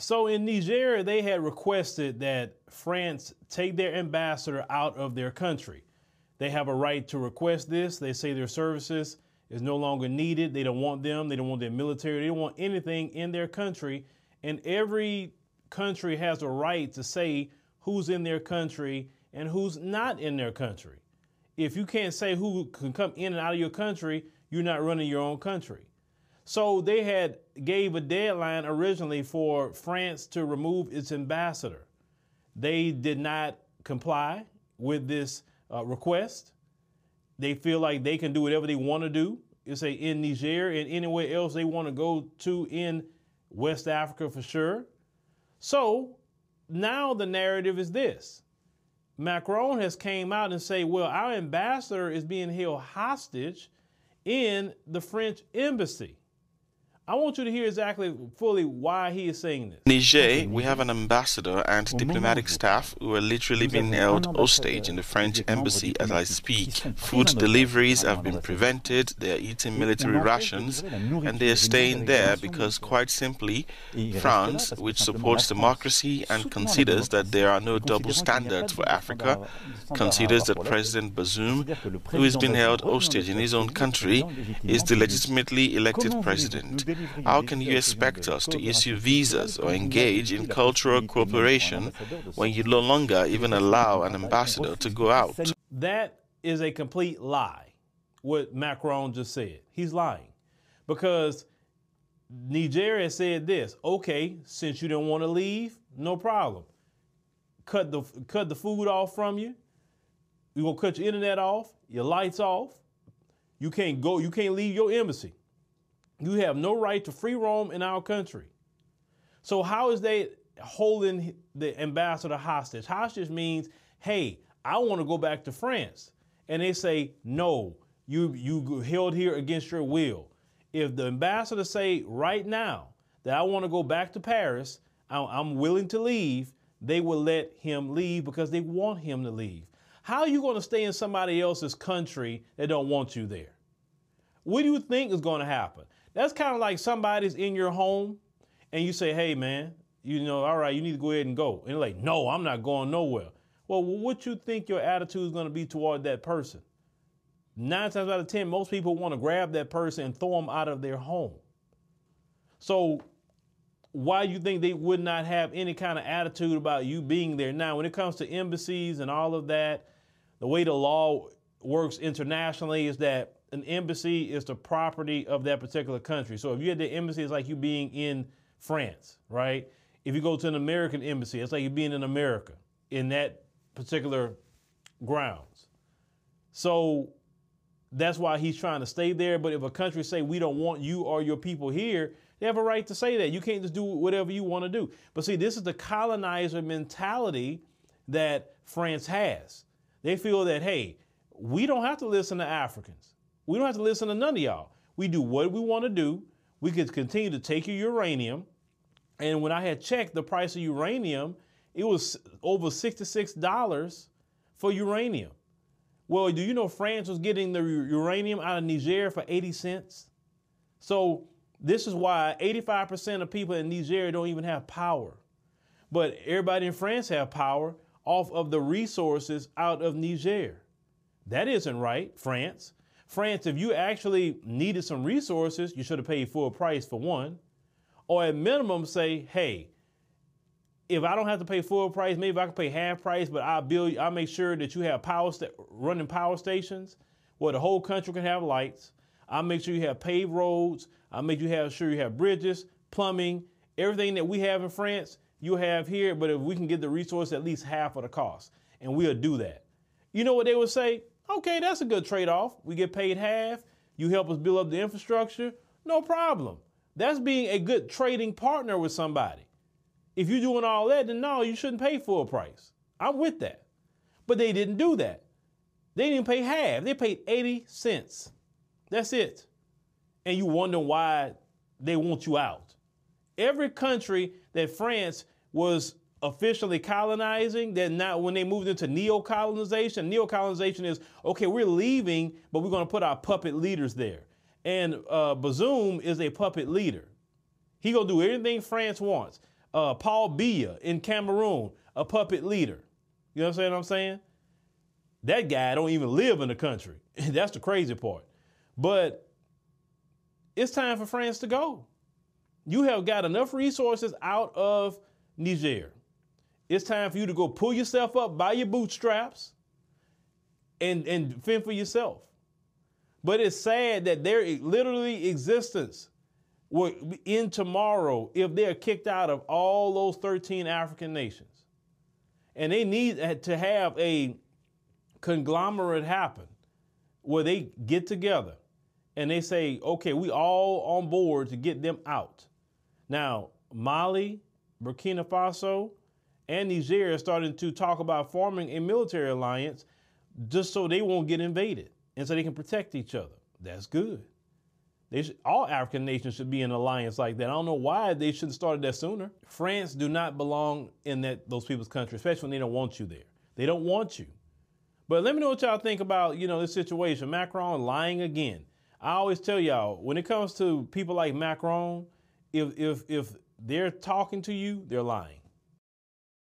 So in Niger, they had requested that France take their ambassador out of their country. They have a right to request this. They say their services is no longer needed. They don't want them. They don't want their military. They don't want anything in their country. And every country has a right to say who's in their country and who's not in their country. If you can't say who can come in and out of your country, you're not running your own country. So they had gave a deadline originally for France to remove its ambassador. They did not comply with this uh, request. They feel like they can do whatever they want to do. You say in Niger and anywhere else they want to go to in West Africa for sure. So now the narrative is this. Macron has came out and say, well, our ambassador is being held hostage in the French embassy. I want you to hear exactly fully why he is saying this. Niger, we have an ambassador and diplomatic staff who are literally being held hostage in the French embassy as I speak. Food deliveries have been prevented, they are eating military rations, and they are staying there because, quite simply, France, which supports democracy and considers that there are no double standards for Africa, considers that President Bazoum, who is being held hostage in his own country, is the legitimately elected president. How can you expect us to issue visas or engage in cultural cooperation when you no longer even allow an ambassador to go out? That is a complete lie, what Macron just said. He's lying. Because Nigeria said this okay, since you don't want to leave, no problem. Cut the, cut the food off from you. We're going to cut your internet off, your lights off. You can't go, you can't leave your embassy. You have no right to free roam in our country. So how is they holding the ambassador hostage? Hostage means, hey, I want to go back to France. And they say, no, you you held here against your will. If the ambassador say right now that I want to go back to Paris, I'm willing to leave, they will let him leave because they want him to leave. How are you going to stay in somebody else's country that don't want you there? What do you think is going to happen? That's kind of like somebody's in your home and you say, hey, man, you know, all right, you need to go ahead and go. And like, no, I'm not going nowhere. Well, what you think your attitude is going to be toward that person? Nine times out of 10, most people want to grab that person and throw them out of their home. So, why do you think they would not have any kind of attitude about you being there? Now, when it comes to embassies and all of that, the way the law works internationally is that an embassy is the property of that particular country. So if you're at the embassy, it's like you being in France, right? If you go to an American embassy, it's like you being in America in that particular grounds. So that's why he's trying to stay there. But if a country say we don't want you or your people here, they have a right to say that. You can't just do whatever you want to do. But see, this is the colonizer mentality that France has. They feel that, hey, we don't have to listen to Africans. We don't have to listen to none of y'all. We do what we want to do. We could continue to take your uranium. And when I had checked the price of uranium, it was over $66 for uranium. Well, do you know France was getting the uranium out of Niger for 80 cents? So this is why 85% of people in Niger don't even have power. But everybody in France have power off of the resources out of Niger. That isn't right, France. France, if you actually needed some resources, you should have paid full price for one. Or at minimum, say, hey, if I don't have to pay full price, maybe I can pay half price, but I'll build, I'll make sure that you have power st- running power stations where the whole country can have lights. I'll make sure you have paved roads. I'll make you have sure you have bridges, plumbing, everything that we have in France, you have here. But if we can get the resource at least half of the cost, and we'll do that. You know what they would say? Okay, that's a good trade off. We get paid half. You help us build up the infrastructure. No problem. That's being a good trading partner with somebody. If you're doing all that, then no, you shouldn't pay full price. I'm with that. But they didn't do that. They didn't pay half. They paid 80 cents. That's it. And you wonder why they want you out. Every country that France was officially colonizing, then now when they moved into neo-colonization, neo-colonization is okay, we're leaving, but we're going to put our puppet leaders there. And uh, Bazoum is a puppet leader. He gonna do anything France wants. Uh, Paul Biya in Cameroon, a puppet leader. You know what I'm saying? That guy don't even live in the country. That's the crazy part. But it's time for France to go. You have got enough resources out of Niger. It's time for you to go pull yourself up by your bootstraps and, and fend for yourself. But it's sad that their literally existence will end tomorrow if they're kicked out of all those 13 African nations. And they need to have a conglomerate happen where they get together and they say, okay, we all on board to get them out. Now, Mali, Burkina Faso, and Niger are starting to talk about forming a military alliance just so they won't get invaded and so they can protect each other. That's good. Should, all African nations should be in an alliance like that. I don't know why they shouldn't started that sooner. France do not belong in that those people's country, especially when they don't want you there. They don't want you. But let me know what y'all think about, you know, this situation. Macron lying again. I always tell y'all, when it comes to people like Macron, if if if they're talking to you, they're lying.